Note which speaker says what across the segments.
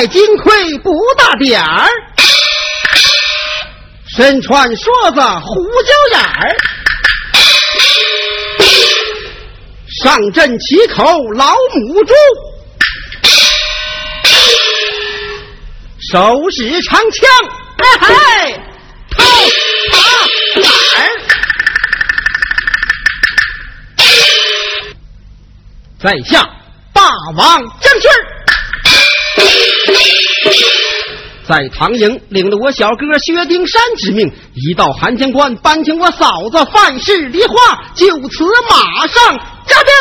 Speaker 1: 戴金盔不大点儿，身穿梭子胡椒眼儿，上阵骑口老母猪，手使长枪，嘿嘿，头爬杆儿。在下霸王在唐营领了我小哥薛丁山之命，一到韩江关搬请我嫂子范氏梨花，就此马上加鞭。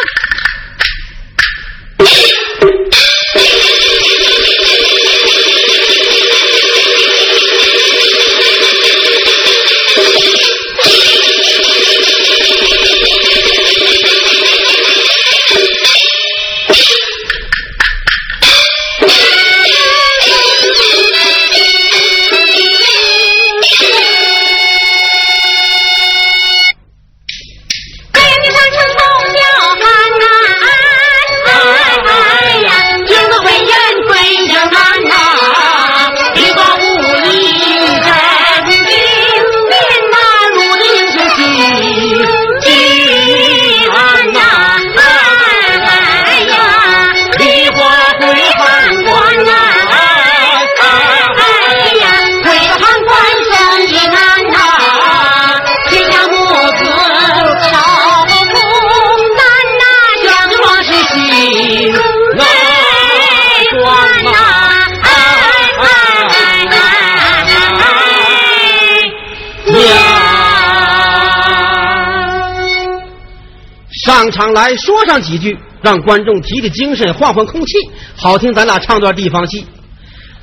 Speaker 2: 上
Speaker 1: 来说上几句，让观众提提精神，换换空气，好听咱俩唱段地方戏。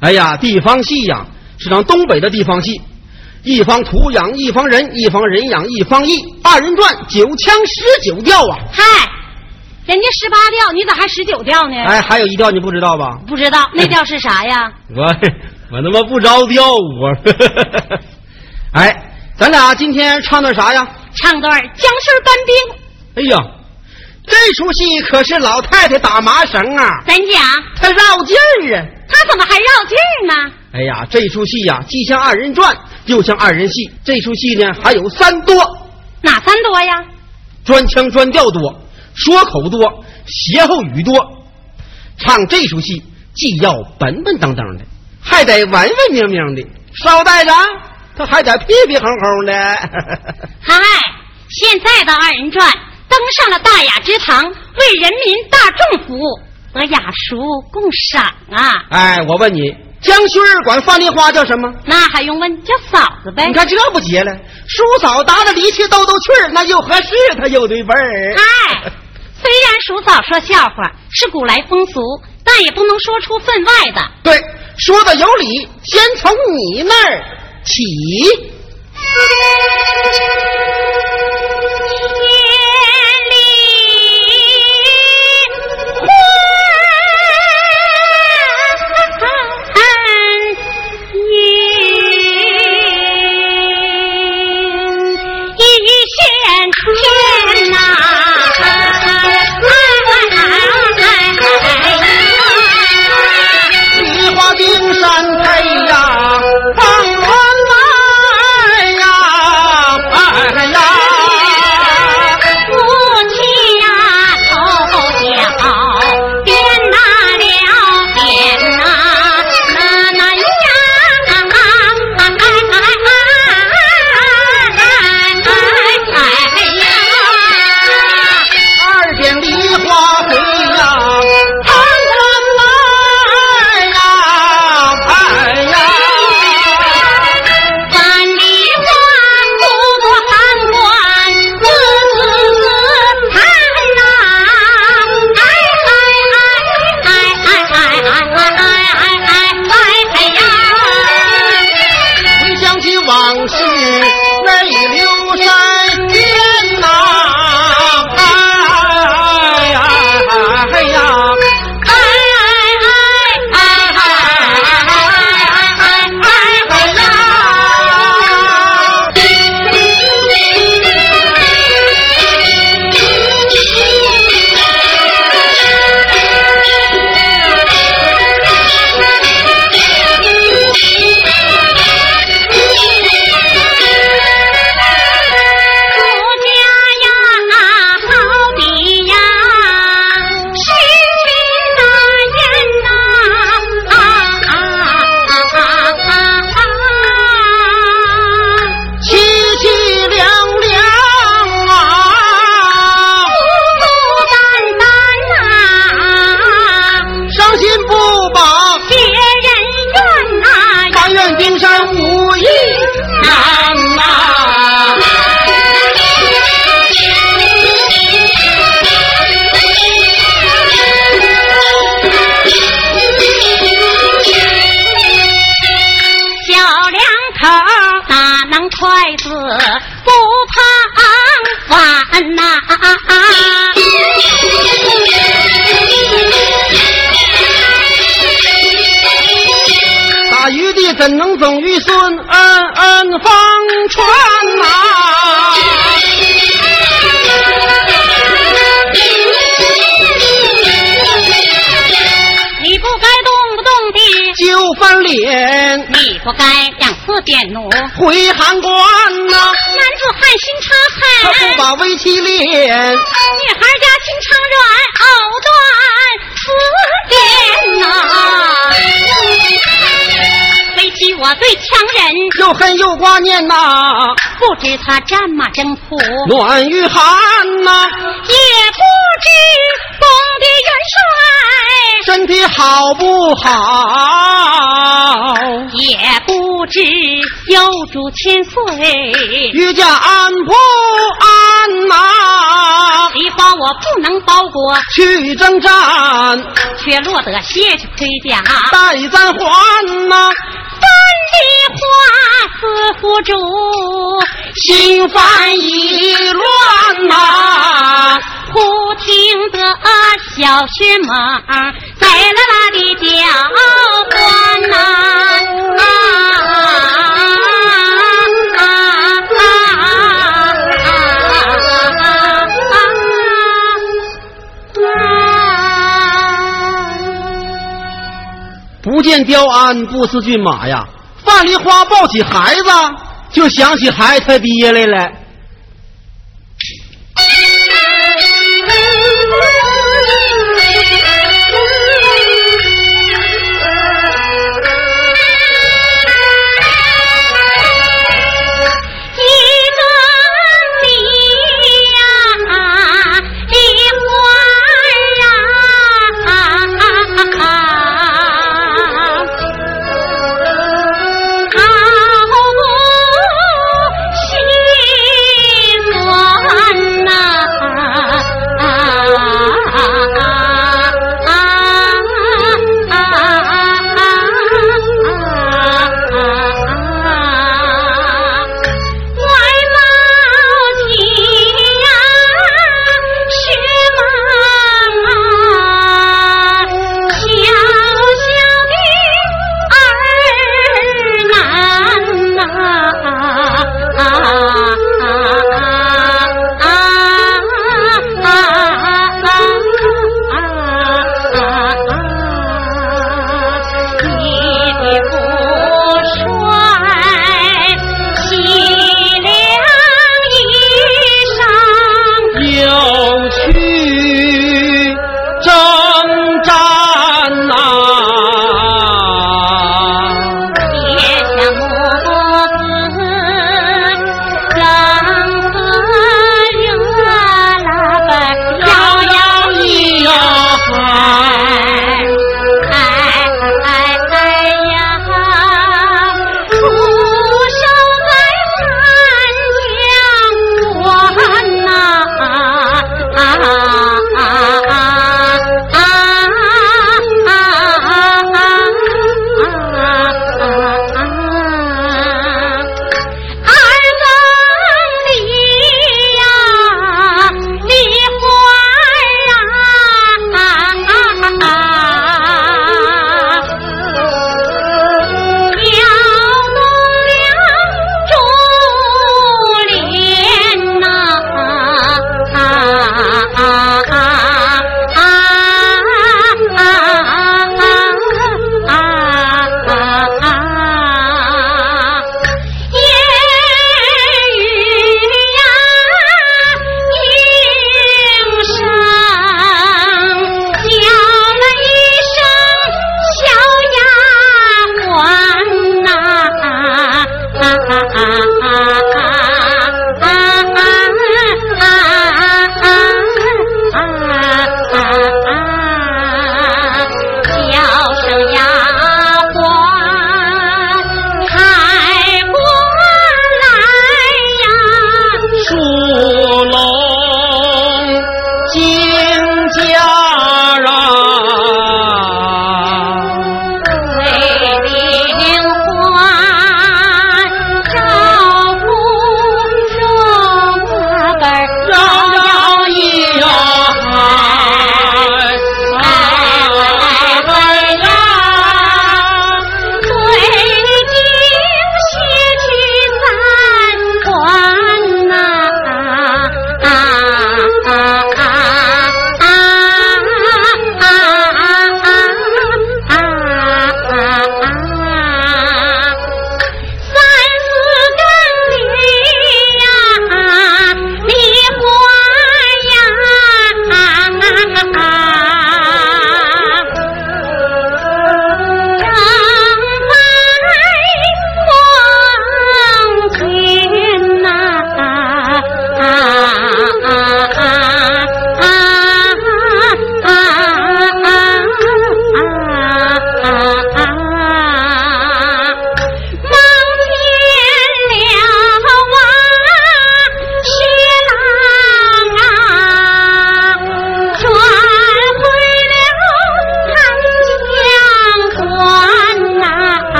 Speaker 1: 哎呀，地方戏呀，是咱东北的地方戏，一方土养一方人，一方人养一方艺，二人转，九腔十九调啊！
Speaker 2: 嗨，人家十八调，你咋还十九调呢？
Speaker 1: 哎，还有一调你不知道吧？
Speaker 2: 不知道 那调是啥呀？
Speaker 1: 我我他妈不着调我。哎，咱俩今天唱段啥呀？
Speaker 2: 唱段《江水搬兵》，
Speaker 1: 哎呀，这出戏可是老太太打麻绳啊，
Speaker 2: 怎讲？
Speaker 1: 她绕劲儿啊。
Speaker 2: 她怎么还绕劲儿呢？
Speaker 1: 哎呀，这出戏呀，既像二人转，又像二人戏。这出戏呢，还有三多：
Speaker 2: 哪三多呀？
Speaker 1: 专腔专调多，说口多，歇后语多。唱这出戏，既要本本当当的，还得文文明明的。捎带着，他还得屁屁哼哼的。
Speaker 2: 嗨，现在的二人转登上了大雅之堂，为人民大众服务，得雅俗共赏啊！
Speaker 1: 哎，我问你，江薰儿管范丽花叫什么？
Speaker 2: 那还用问？叫嫂子呗
Speaker 1: 你。看这不结了，叔嫂搭着离去兜兜趣儿，那又合适，他又对味儿。
Speaker 2: 哎，虽然叔嫂说笑话是古来风俗，但也不能说出分外的。
Speaker 1: 对，说的有理，先从你那儿起。
Speaker 2: 两次变怒。
Speaker 1: 回函关呐、
Speaker 2: 男子汉心肠
Speaker 1: 他
Speaker 2: 狠，
Speaker 1: 不把围棋练，
Speaker 2: 女孩家心肠软，藕断丝连呐。围棋我最强人，
Speaker 1: 又恨又挂念呐、
Speaker 2: 不知他战马征途，
Speaker 1: 暖与寒呐、
Speaker 2: 也不知宫的元帅。
Speaker 1: 身体好不好？
Speaker 2: 也不知有主千岁，
Speaker 1: 于家安不安呐、
Speaker 2: 梨花我不能包裹，
Speaker 1: 去征战，
Speaker 2: 却落得卸去盔甲。
Speaker 1: 待咱还呐、
Speaker 2: 三梨花四府主，
Speaker 1: 心烦意乱呐、
Speaker 2: 忽听得小雪马在啦啦的叫唤呐、
Speaker 1: 啊见雕鞍，不思骏马呀。范梨花抱起孩子，就想起孩子他爹来了。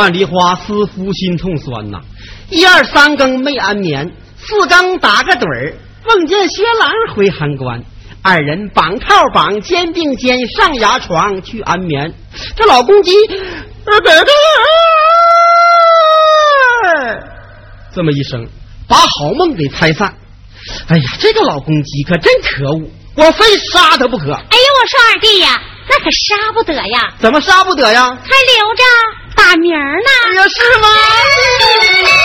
Speaker 1: 范梨花思夫心痛酸呐，一二三更没安眠，四更打个盹儿，梦见薛郎回函关，二人绑套绑，肩并肩上牙床去安眠。这老公鸡，这么一声，把好梦给拆散。哎呀，这个老公鸡可真可恶，我非杀他不可。
Speaker 2: 哎呀，我说二弟呀，那可杀不得呀，
Speaker 1: 怎么杀不得呀？
Speaker 2: 还留着打名儿呢。
Speaker 1: 哎呀，
Speaker 2: 是吗？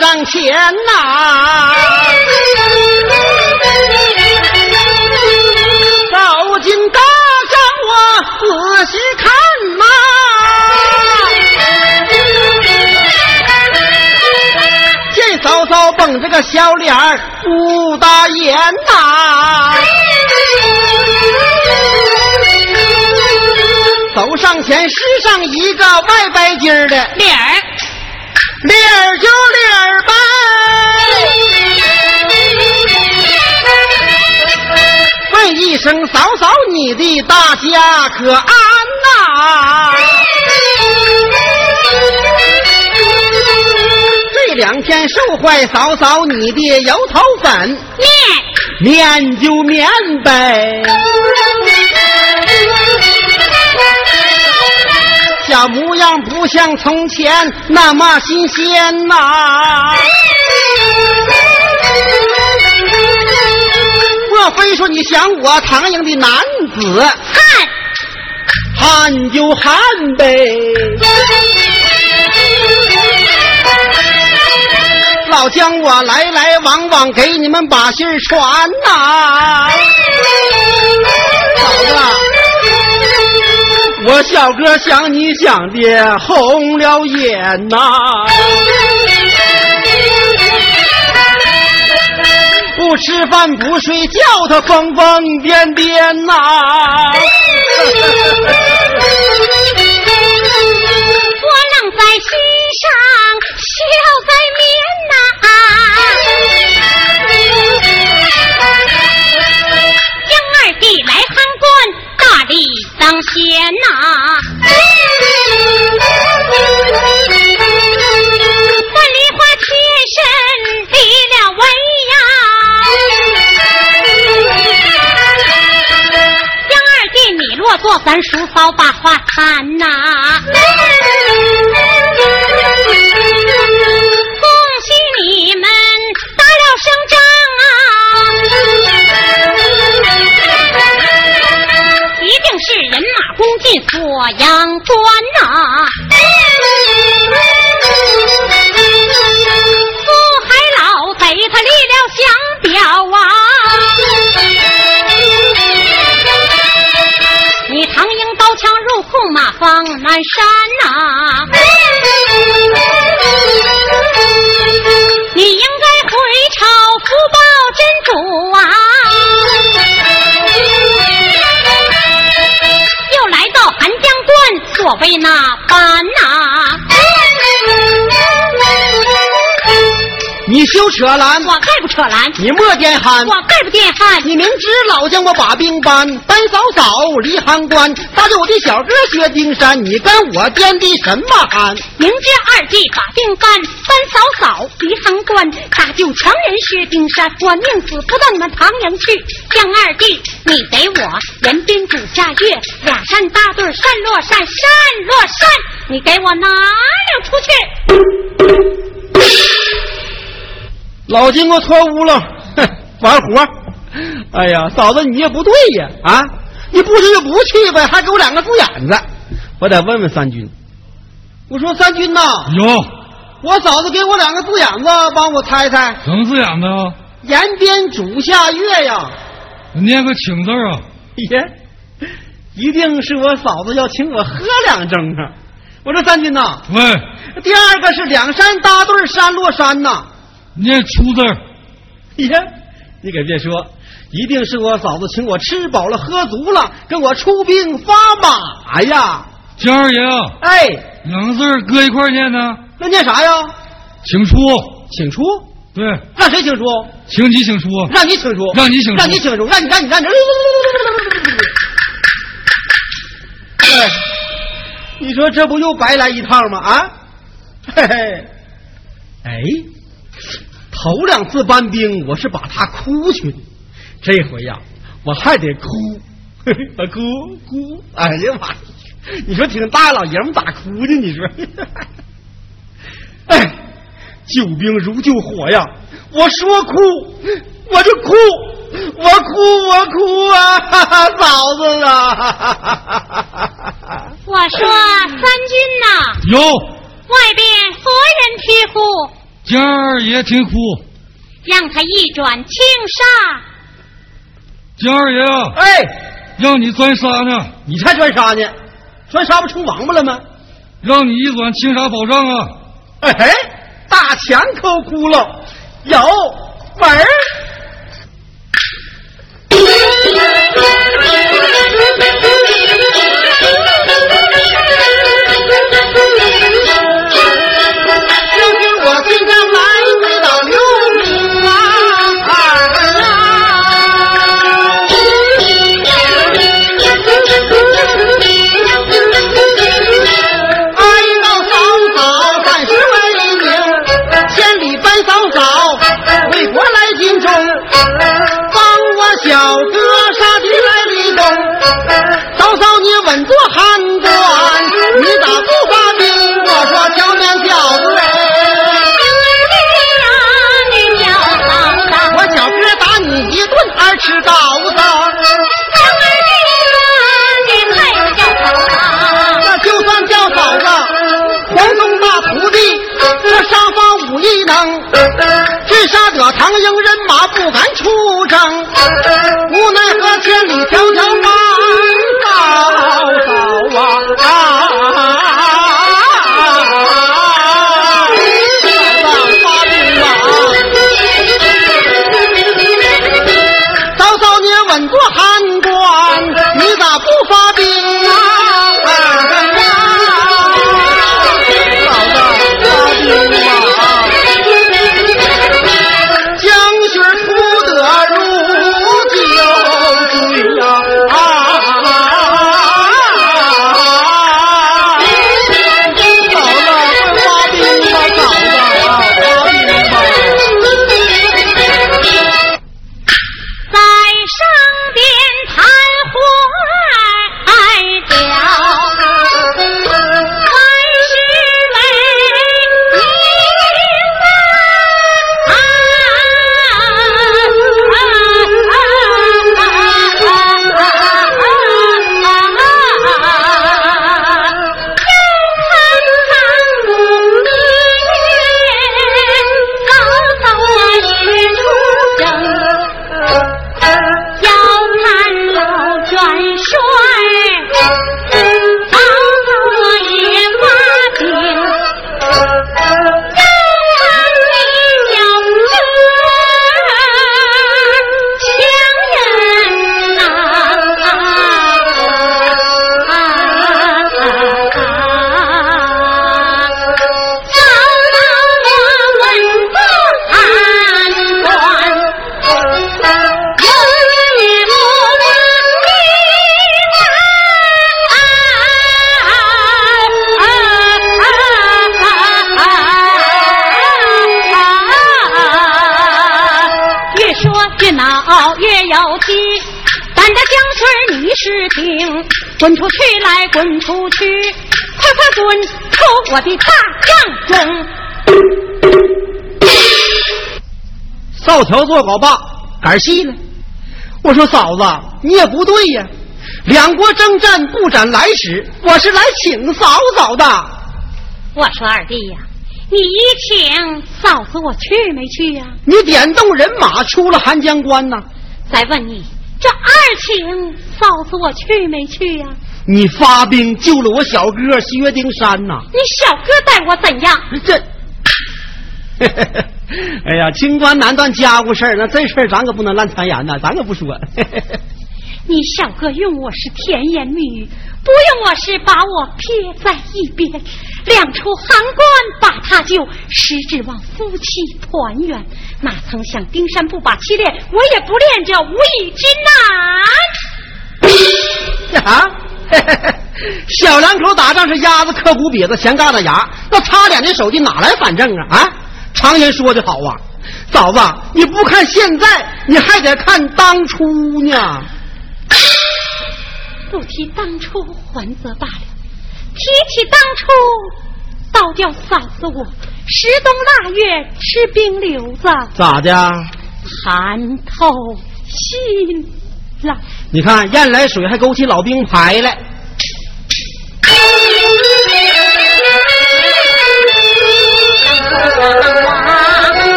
Speaker 2: 上
Speaker 1: 前呐，走进大帐我仔细看呐，见嫂嫂绷着个小脸儿不大眼呐，走上前施上一个外白筋儿的，
Speaker 2: 脸
Speaker 1: 一声嫂嫂，你的大家可安呐？这两天受坏嫂嫂你的油头粉，
Speaker 2: 面
Speaker 1: 面就面呗。小模样不像从前那么新鲜呐、莫非说你想我唐营的男子？
Speaker 2: 汉
Speaker 1: 汉就汉呗。老姜我来来往往给你们把信儿传呐、嫂子，我小哥想你想的红了眼呐、不吃饭不睡觉，他疯疯癫癫呐、
Speaker 2: 波浪在心上，笑在面呐、江二弟来参观，大礼当先呐、万梨花妾身做咱叔嫂把话谈呐。恭喜你们打了胜仗啊。一定是人马攻进锁阳关呐。马放南山呐、你应该回朝福报真主啊！又来到寒江关，所谓那般呐、
Speaker 1: 你休扯懒，
Speaker 2: 我概不扯懒，
Speaker 1: 你莫颠憨。
Speaker 2: 我概不颠憨。
Speaker 1: 你明知老将我把兵搬，搬嫂嫂离函关，搭着我的小哥薛丁山，你跟我颠的什么憨？
Speaker 2: 明知二弟把兵搬，搬嫂嫂离行关，大救强人薛丁山，我宁死不到你们唐营去。将二弟，你给我人兵主下月，俩山搭对山落山，山落山，你给我拿了出去。
Speaker 1: 老金给我脱屋了，哼，玩活。哎呀，嫂子你也不对呀，啊，你不去就不去呗，还给我两个字眼子。我得问问三军。我说三军呐，
Speaker 3: 有
Speaker 1: 我嫂子给我两个字眼子，帮我猜猜，
Speaker 3: 什么字眼子啊？
Speaker 1: 延边主下月呀。
Speaker 3: 念个请字啊！
Speaker 1: 耶，一定是我嫂子要请我喝两盅啊！我说三军呐，
Speaker 3: 喂，
Speaker 1: 第二个是两山搭对山落山呐。
Speaker 3: 念出字儿。
Speaker 1: 耶，你可别说，一定是我嫂子请我吃饱了喝足了，跟我出兵发马呀！
Speaker 3: 江二爷啊，
Speaker 1: 哎，
Speaker 3: 两个字儿搁一块儿念呢，
Speaker 1: 那念啥呀？
Speaker 3: 请出。
Speaker 1: 请出？
Speaker 3: 对，
Speaker 1: 让谁请出？
Speaker 3: 请你请出。
Speaker 1: 让你请出？
Speaker 3: 让你请出
Speaker 1: 让你请出？让你让你让你！哎，你说这不又白来一趟吗？啊，嘿嘿，哎，头两次搬兵我是把他哭去的，这回呀我还得哭，哭哭，哎呀妈！你说挺大老爷们咋哭呢？你说，哎，救兵如救火呀！我说哭，我就哭，我哭我哭啊，哈 哈嫂子啊！
Speaker 2: 我说三军呐，
Speaker 3: 有
Speaker 2: 外边何人啼哭？
Speaker 3: 江二爷听哭。
Speaker 2: 让他一转青纱。
Speaker 3: 江二爷啊，
Speaker 1: 哎，
Speaker 3: 让你钻沙呢，
Speaker 1: 你才钻沙呢？钻沙不成王八了吗？
Speaker 3: 让你一转青纱宝藏啊！
Speaker 1: 哎嘿，大钱抠窟窿，有门儿。一顿二吃高子。那就算叫嫂子，黄忠大徒弟，这沙发武艺能，只杀得唐营人马不敢出征，
Speaker 2: 滚出去来滚出去，快快滚出我的大帐中。
Speaker 1: 扫条做搞罢，杆戏了。我说嫂子，你也不对呀。两国征战不斩来使，我是来请嫂嫂的。
Speaker 2: 我说二弟呀，你一请嫂子我去没去呀？
Speaker 1: 你点动人马出了寒江关呐？
Speaker 2: 再问你，这二请嫂子我去没去呀？
Speaker 1: 你发兵救了我小哥薛丁山呐？
Speaker 2: 你小哥待我怎样？
Speaker 1: 这。哎呀，清官难断家务事儿，那这事儿咱可不能乱传言呐，咱可不说。
Speaker 2: 你小哥用我是甜言蜜语，不用我是把我撇在一边。两出寒关把他救，实指望夫妻团圆。哪曾想丁山不把妻恋，我也不恋这无义
Speaker 1: 之男。啊！小两口打仗是鸭子磕骨瘪子，前疙瘩牙，那擦脸的手劲哪来反正啊？啊！常言说的好啊，嫂子，你不看现在，你还得看当初呢。
Speaker 2: 不提当初还则罢了，提起当初，倒叫嫂子我十冬腊月吃冰溜子，
Speaker 1: 咋的？
Speaker 2: 寒透心了。
Speaker 1: 你看燕来水还勾起老兵牌来。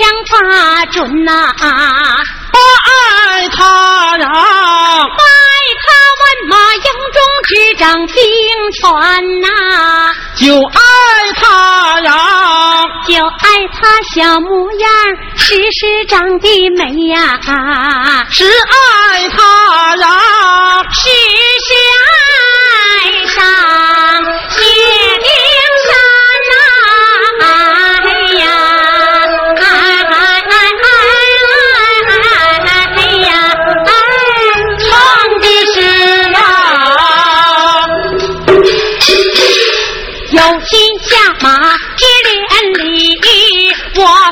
Speaker 2: 枪法准呐、
Speaker 1: 我爱他呀，
Speaker 2: 八爱他万马营中执掌兵权呐、
Speaker 1: 就爱他呀，
Speaker 2: 就爱他小模样，时时长得美呀、
Speaker 1: 啊，是爱他呀，
Speaker 2: 时时爱上。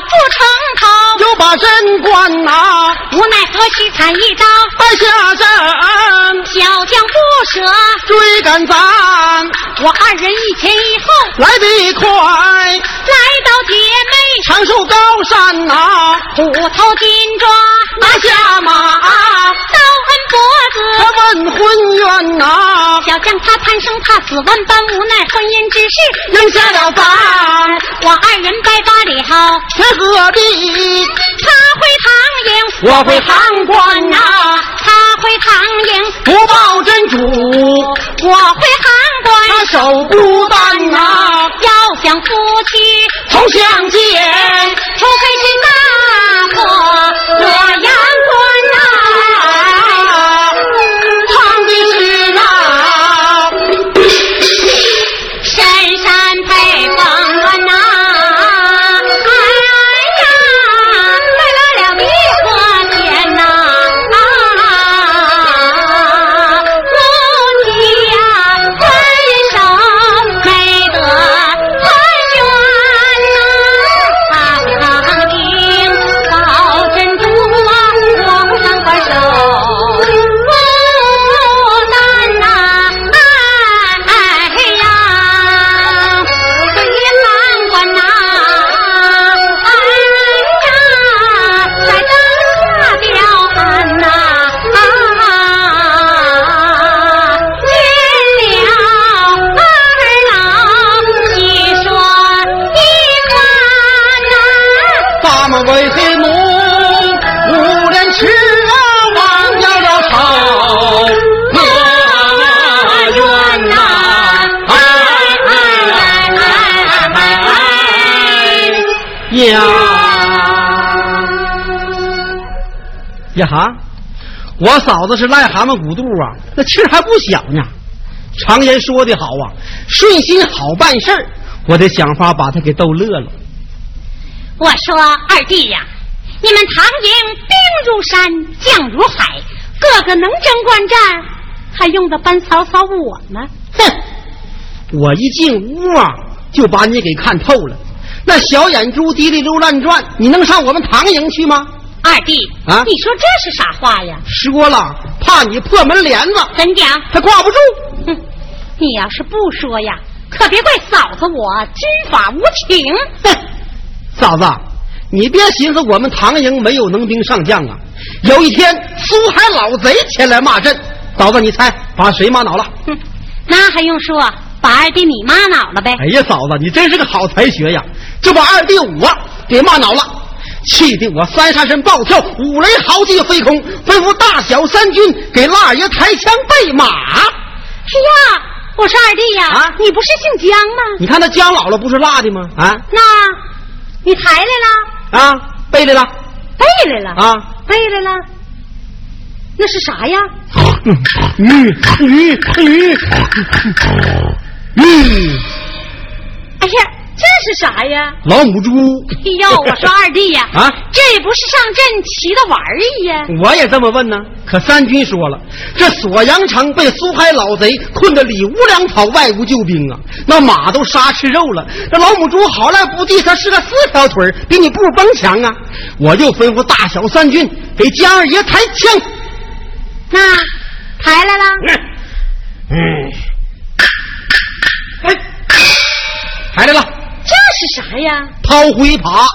Speaker 2: 不成头，
Speaker 1: 又把贞观拿。
Speaker 2: 无奈何须砍一刀，
Speaker 1: 败下阵，
Speaker 2: 小将不舍，
Speaker 1: 追赶咱。
Speaker 2: 我二人一前一后。
Speaker 1: 来得快，
Speaker 2: 来到姐妹
Speaker 1: 长寿高山呐、
Speaker 2: 虎头金抓，
Speaker 1: 拿下马，
Speaker 2: 刀恩脖子他。
Speaker 1: 问婚冤呐、
Speaker 2: 小将他贪生怕死，万般无奈，婚姻之事
Speaker 1: 应下了凡，
Speaker 2: 我二人拜罢了，
Speaker 1: 天何必？
Speaker 2: 他回唐营，
Speaker 1: 我回唐关呐、
Speaker 2: 他回唐营，
Speaker 1: 不报真主，
Speaker 2: 我回唐
Speaker 1: 他。守孤单呐、
Speaker 2: 要想夫妻
Speaker 1: 同相
Speaker 2: 见，
Speaker 1: 呀哈！我嫂子是癞蛤蟆骨肚啊，那气儿还不小呢。常言说的好啊，顺心好办事儿，我得想法把她给逗乐了。
Speaker 2: 我说二弟呀，你们唐营兵如山，将如海，个个能征惯战，还用得搬曹操我吗？
Speaker 1: 哼！我一进屋啊，就把你给看透了。那小眼珠滴溜溜乱转，你能上我们唐营去吗？
Speaker 2: 二弟
Speaker 1: 啊
Speaker 2: 你说这是啥话呀？
Speaker 1: 说了，怕你破门帘子，
Speaker 2: 怎讲？
Speaker 1: 他挂不住。
Speaker 2: 哼，你要是不说呀，可别怪嫂子我军法无情。
Speaker 1: 哼，嫂子，你别寻思我们唐营没有能兵上将啊。有一天苏海老贼前来骂阵，嫂子你猜把谁骂恼了？
Speaker 2: 哼，那还用说，把二弟你骂恼了呗？
Speaker 1: 哎呀，嫂子，你真是个好才学呀！就把二弟我给骂恼了，气得我三杀身暴跳，五雷豪气飞空，吩咐大小三军给腊爷抬枪备马。
Speaker 2: 哎呀，我说二弟呀，
Speaker 1: 啊
Speaker 2: 你不是姓姜吗？
Speaker 1: 你看他姜姥姥不是辣的吗？啊
Speaker 2: 那，你抬来了，
Speaker 1: 啊，背来了
Speaker 2: 背来了，
Speaker 1: 啊！
Speaker 2: 背来了，那是啥呀？
Speaker 1: 鱼鱼鱼鱼，
Speaker 2: 哎呀，这是啥呀？
Speaker 1: 老母猪。
Speaker 2: 哎呦，我说二弟呀，
Speaker 1: 啊
Speaker 2: 这不是上阵骑的玩意呀？
Speaker 1: 我也这么问呢，可三军说了，这锁阳城被苏海老贼困得里无粮草，外无救兵啊，那马都杀吃肉了。这老母猪好赖不地，它是个四条腿儿比你步蹦强啊！我就吩咐大小三军给江二爷抬枪。
Speaker 2: 那抬来了，
Speaker 1: 嗯，哎，抬来了，
Speaker 2: 这是啥呀？
Speaker 1: 掏灰耙。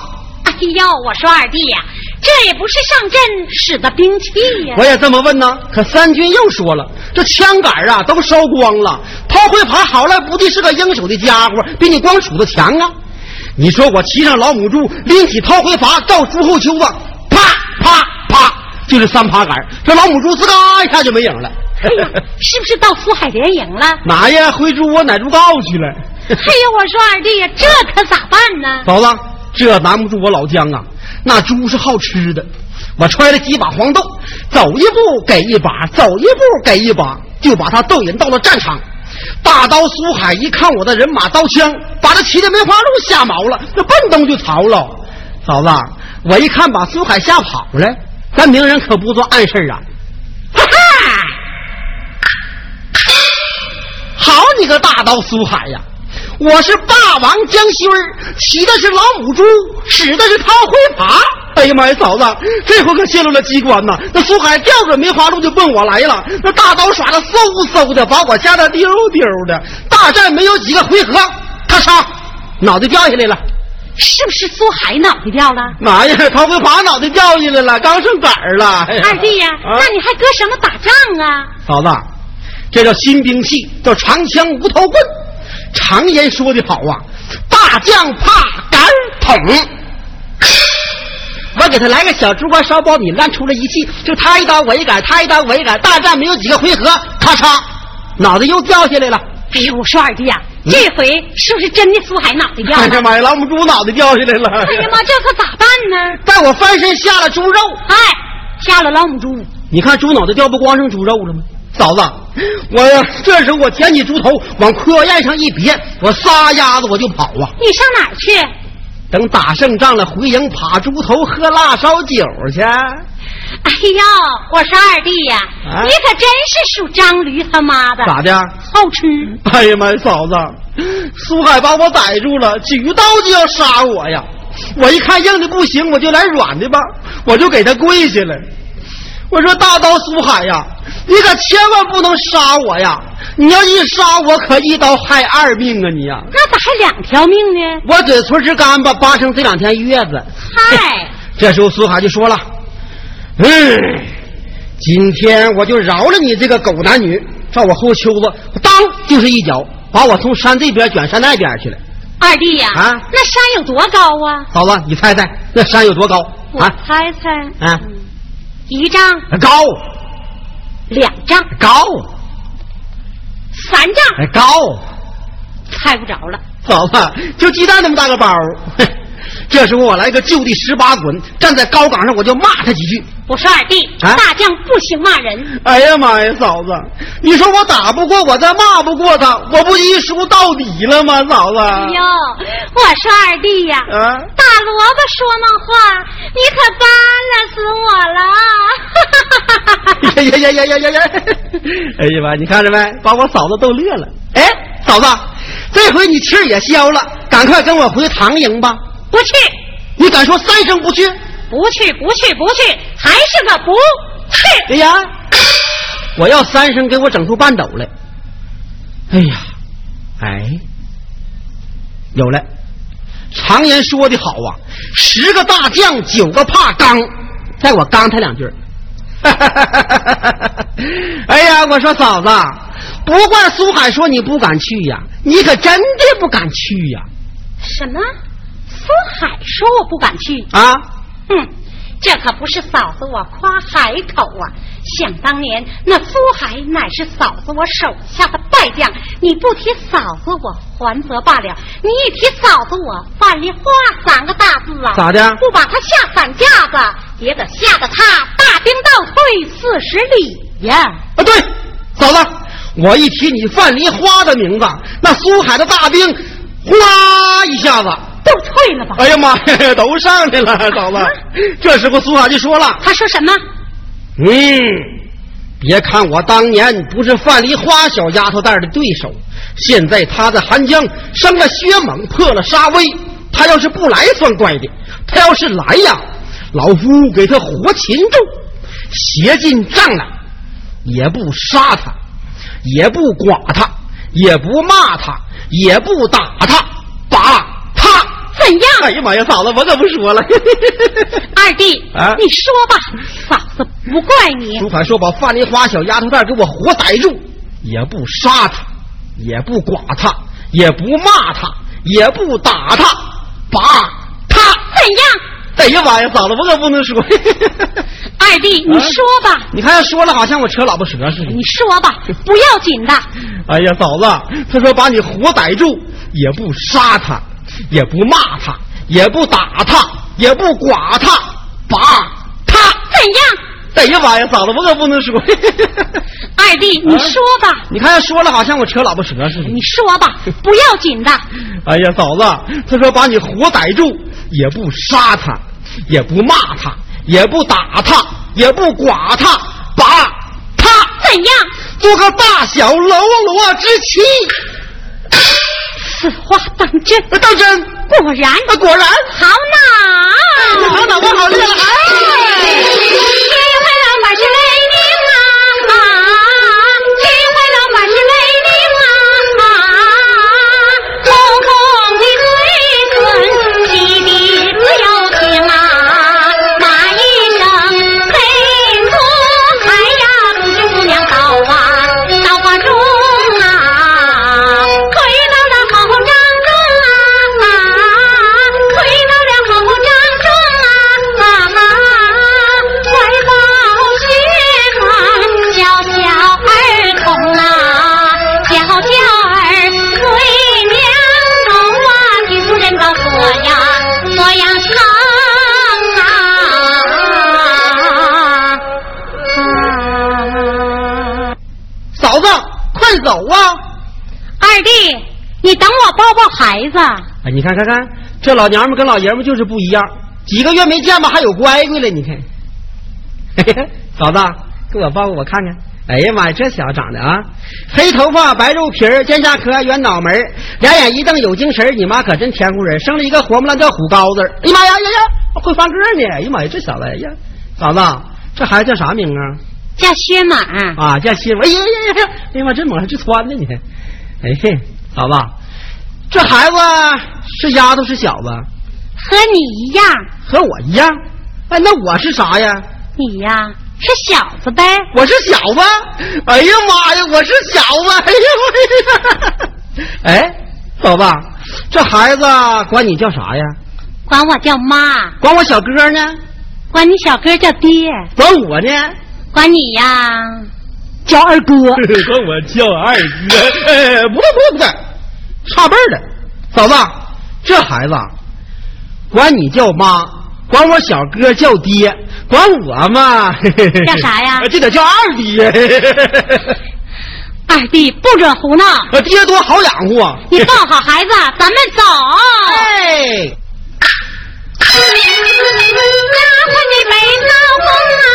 Speaker 2: 哎呦，我说二弟呀，这也不是上阵使的兵器呀。
Speaker 1: 我也这么问呢，可三军又说了，这枪杆啊都烧光了，掏灰耙好赖不地是个英雄的家伙，比你光杵子强啊！你说我骑上老母猪，拎起掏灰耙，照朱后秋子，啪啪啪，就是三耙杆，这老母猪吱嘎一下就没影了。
Speaker 2: 哎呀，是不是到福海连营了？
Speaker 1: 哪呀？回猪窝奶猪羔去了。
Speaker 2: 哎呦，我说二弟呀，这可咋办呢？
Speaker 1: 嫂子，这难不住我老姜啊，那猪是好吃的。我揣了几把黄豆，走一步给一把，走一步给一把，就把他逗引到了战场。大刀苏海一看我的人马刀枪，把他骑的梅花鹿吓毛了，那奔东就逃了。嫂子，我一看把苏海吓跑了，咱明人可不做暗事啊！哈哈，好你个大刀苏海呀！我是霸王江心儿，骑的是老母猪，使的是掏灰耙。哎呀妈呀，嫂子，这回可泄露了机关呐！那苏海调转梅花鹿就奔我来了，那大刀耍的嗖嗖的，把我吓得丢丢的。大战没有几个回合，咔嚓，脑袋掉下来了。
Speaker 2: 是不是苏海脑袋掉了？
Speaker 1: 妈呀，掏灰耙脑袋掉下来了，刚剩杆儿了。哎
Speaker 2: 二弟呀，
Speaker 1: 啊
Speaker 2: 那你还搁什么打仗啊？
Speaker 1: 嫂子，这叫新兵器，叫长枪无头棍。常言说的好啊，大将怕敢捅。我给他来个小猪肝烧苞米乱出了一气，就他一刀我一杆，他一刀我一杆，大战没有几个回合，咔嚓，脑袋又掉下来了。
Speaker 2: 哎呦，我说二弟呀，这回是不是真的苏海脑袋掉了？
Speaker 1: 哎呀妈呀，老母猪脑袋掉下来了！
Speaker 2: 哎呀妈，这可咋办呢？
Speaker 1: 待我翻身下了猪肉，
Speaker 2: 哎，下了老母猪，
Speaker 1: 你看猪脑袋掉不光剩猪肉了吗？嫂子，我呀，这时候我捡起猪头往裤腰上一别，我撒丫子我就跑啊！
Speaker 2: 你上哪儿去？
Speaker 1: 等打胜仗了，回营扒猪头，喝辣烧酒去。
Speaker 2: 哎呦，我说二弟呀，
Speaker 1: 啊
Speaker 2: 你可真是属张驴他妈的，
Speaker 1: 咋的？
Speaker 2: 好吃。
Speaker 1: 哎呀妈呀，嫂子，苏海把我逮住了，举刀就要杀我呀！我一看硬的不行，我就来软的吧，我就给他跪下了。我说大刀苏海呀，你可千万不能杀我呀！你要一杀我，可一刀害二命啊你呀！
Speaker 2: 那咋还两条命呢？
Speaker 1: 我嘴唇直干巴，八成这两天月子。
Speaker 2: 嗨，
Speaker 1: 这时候苏海就说了：“嗯，今天我就饶了你这个狗男女。”照我后秋子，当就是一脚，把我从山这边卷山那边去了。
Speaker 2: 二弟呀，
Speaker 1: 啊
Speaker 2: 那山有多高啊？
Speaker 1: 嫂子，你猜猜那山有多高
Speaker 2: 我
Speaker 1: 啊？
Speaker 2: 猜猜，
Speaker 1: 啊，
Speaker 2: 一丈、
Speaker 1: 高
Speaker 2: 两丈、
Speaker 1: 高
Speaker 2: 三丈，
Speaker 1: 哎高，
Speaker 2: 猜不着了。
Speaker 1: 嫂子就鸡蛋那么大个包。哼这时候我来个就地十八滚，站在高岗上我就骂他几句。
Speaker 2: 我说二弟，
Speaker 1: 啊
Speaker 2: 大将不行骂人。
Speaker 1: 哎呀妈呀，嫂子，你说我打不过我，再骂不过他，我不一输到底了吗？嫂子，
Speaker 2: 哎呦，我说二弟呀，
Speaker 1: 啊，
Speaker 2: 大萝卜说梦话，你可搬了死我了。
Speaker 1: 呀呀呀呀呀呀呀！哎呀妈，你看着没？把我嫂子逗乐了。哎，嫂子，这回你气也消了，赶快跟我回唐营吧。
Speaker 2: 不去，
Speaker 1: 你敢说三声不去？
Speaker 2: 不去，不去，不去，还是个不去。
Speaker 1: 哎呀，我要三声给我整出半斗来。哎呀，哎，有了。常言说的好啊，十个大将九个怕刚，再我刚他两句儿。哎呀，我说嫂子，不怪苏海说你不敢去呀，你可真的不敢去呀！
Speaker 2: 什么？苏海说我不敢去。
Speaker 1: 啊，
Speaker 2: 哼，这可不是嫂子我夸海口啊！想当年那苏海乃是嫂子我手下的败将，你不提嫂子我还则罢了，你一提嫂子我范梨花三个大字啊，
Speaker 1: 咋的
Speaker 2: 不把他下散架子，也得吓得他大兵倒退四十里呀！
Speaker 1: 啊，对，嫂子，我一提你范梨花的名字，那苏海的大兵哗一下子，
Speaker 2: 都退了吧？
Speaker 1: 哎呀妈呀，都上去了，嫂子。这时候苏海就说了
Speaker 2: 他说什么？：“
Speaker 1: 嗯，别看我当年不是范梨花小丫头蛋儿的对手，现在他在寒江生了薛猛，破了沙威。他要是不来算怪的，他要是来呀，老夫给他活擒住，挟进帐来，也不杀他。也不剐他，也不骂他，也不打他，把他。
Speaker 2: 怎样？
Speaker 1: 哎呀妈呀，嫂子，我可不说了。
Speaker 2: 二弟，
Speaker 1: 啊
Speaker 2: 你说吧，嫂子不怪你。
Speaker 1: 朱海说把范丽花小丫头蛋给我活逮住，也不杀她，也不剐她，也不骂她，也不打她，把她。
Speaker 2: 怎样？
Speaker 1: 哎呀妈呀，嫂子，我可不能说。
Speaker 2: 二弟，你说吧，
Speaker 1: 你看说了好像我扯喇叭舌似的。
Speaker 2: 你说吧，不要紧的。
Speaker 1: 哎呀，嫂子，他说把你活逮住，也不杀他，也不骂他，也不打他，也不剐他，把他。
Speaker 2: 怎样？
Speaker 1: 哎呀妈呀，嫂子，我可不能说。
Speaker 2: 二弟，你说吧，
Speaker 1: 你看说了好像我扯喇叭舌似的。
Speaker 2: 你说吧，不要紧的。
Speaker 1: 哎呀，嫂子，他说把你活逮住，也不杀他，也不骂他，也不打他，也不剐他，把他
Speaker 2: 怎样？
Speaker 1: 做个大小喽啰之妻。
Speaker 2: 此话当真？
Speaker 1: 当真？
Speaker 2: 果然，
Speaker 1: 啊，果然。
Speaker 2: 好脑？
Speaker 1: 好脑我好厉害！哎，
Speaker 2: 这回老板是雷鸣啊！这
Speaker 1: 快走啊！
Speaker 2: 二弟，你等我抱抱孩子。
Speaker 1: 哎，你看看看，这老娘们跟老爷们就是不一样，几个月没见吧，还有乖乖了。你看，嘿嘿，嫂子，给我抱抱，我看看。哎呀妈呀，这小子长得啊，黑头发白肉皮儿，尖下颏圆脑门儿俩眼一瞪有精神儿你妈可真天乎人，生了一个活不烂叫虎羔子。哎呀妈呀呀呀，会翻个呢！哎呀妈呀，这小子，哎呀，嫂子，这孩子叫啥名啊？
Speaker 2: 叫薛满，
Speaker 1: 啊，叫媳妇。哎呀呀呀呀！哎呀妈，这猛还直窜呢，你看。哎嘿，嫂子，这孩子是丫头是小子？
Speaker 2: 和你一样，
Speaker 1: 和我一样。哎，那我是啥呀？
Speaker 2: 你呀是小子呗。
Speaker 1: 我是小子。哎呀妈呀，我是小子。哎呀妈呀！哎，嫂子，这孩子管你叫啥呀？
Speaker 2: 管我叫妈，
Speaker 1: 管我小哥呢？
Speaker 2: 管你小哥叫爹，
Speaker 1: 管我呢？
Speaker 2: 管你呀
Speaker 1: 叫二哥。管我叫二哥。哎，不对不对不对，差辈儿的。嫂子，这孩子管你叫妈，管我小哥叫爹，管我嘛
Speaker 2: 叫啥呀
Speaker 1: 这得叫二爹。
Speaker 2: 二弟不准胡闹，
Speaker 1: 我爹多好养活啊。
Speaker 2: 你抱好孩子，咱们走。
Speaker 1: 哎，
Speaker 2: 丫鬟你背草红啊，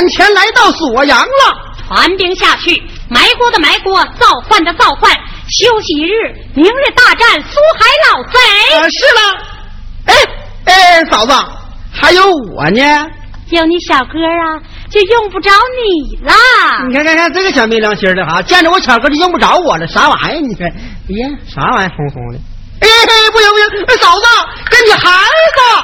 Speaker 1: 眼前来到锁阳了。
Speaker 2: 传兵下去，埋锅的埋锅，造饭的造饭。休息一日，明日大战苏海老贼。
Speaker 1: 呃，是了。哎哎，嫂子，还有我呢。
Speaker 2: 有你小哥啊，就用不着你了。
Speaker 1: 你看看看这个小没良心的哈，见着我小哥就用不着我了，啥玩意儿？你看，哎呀，啥玩意儿红红的？哎，不行不行，嫂子跟你孩子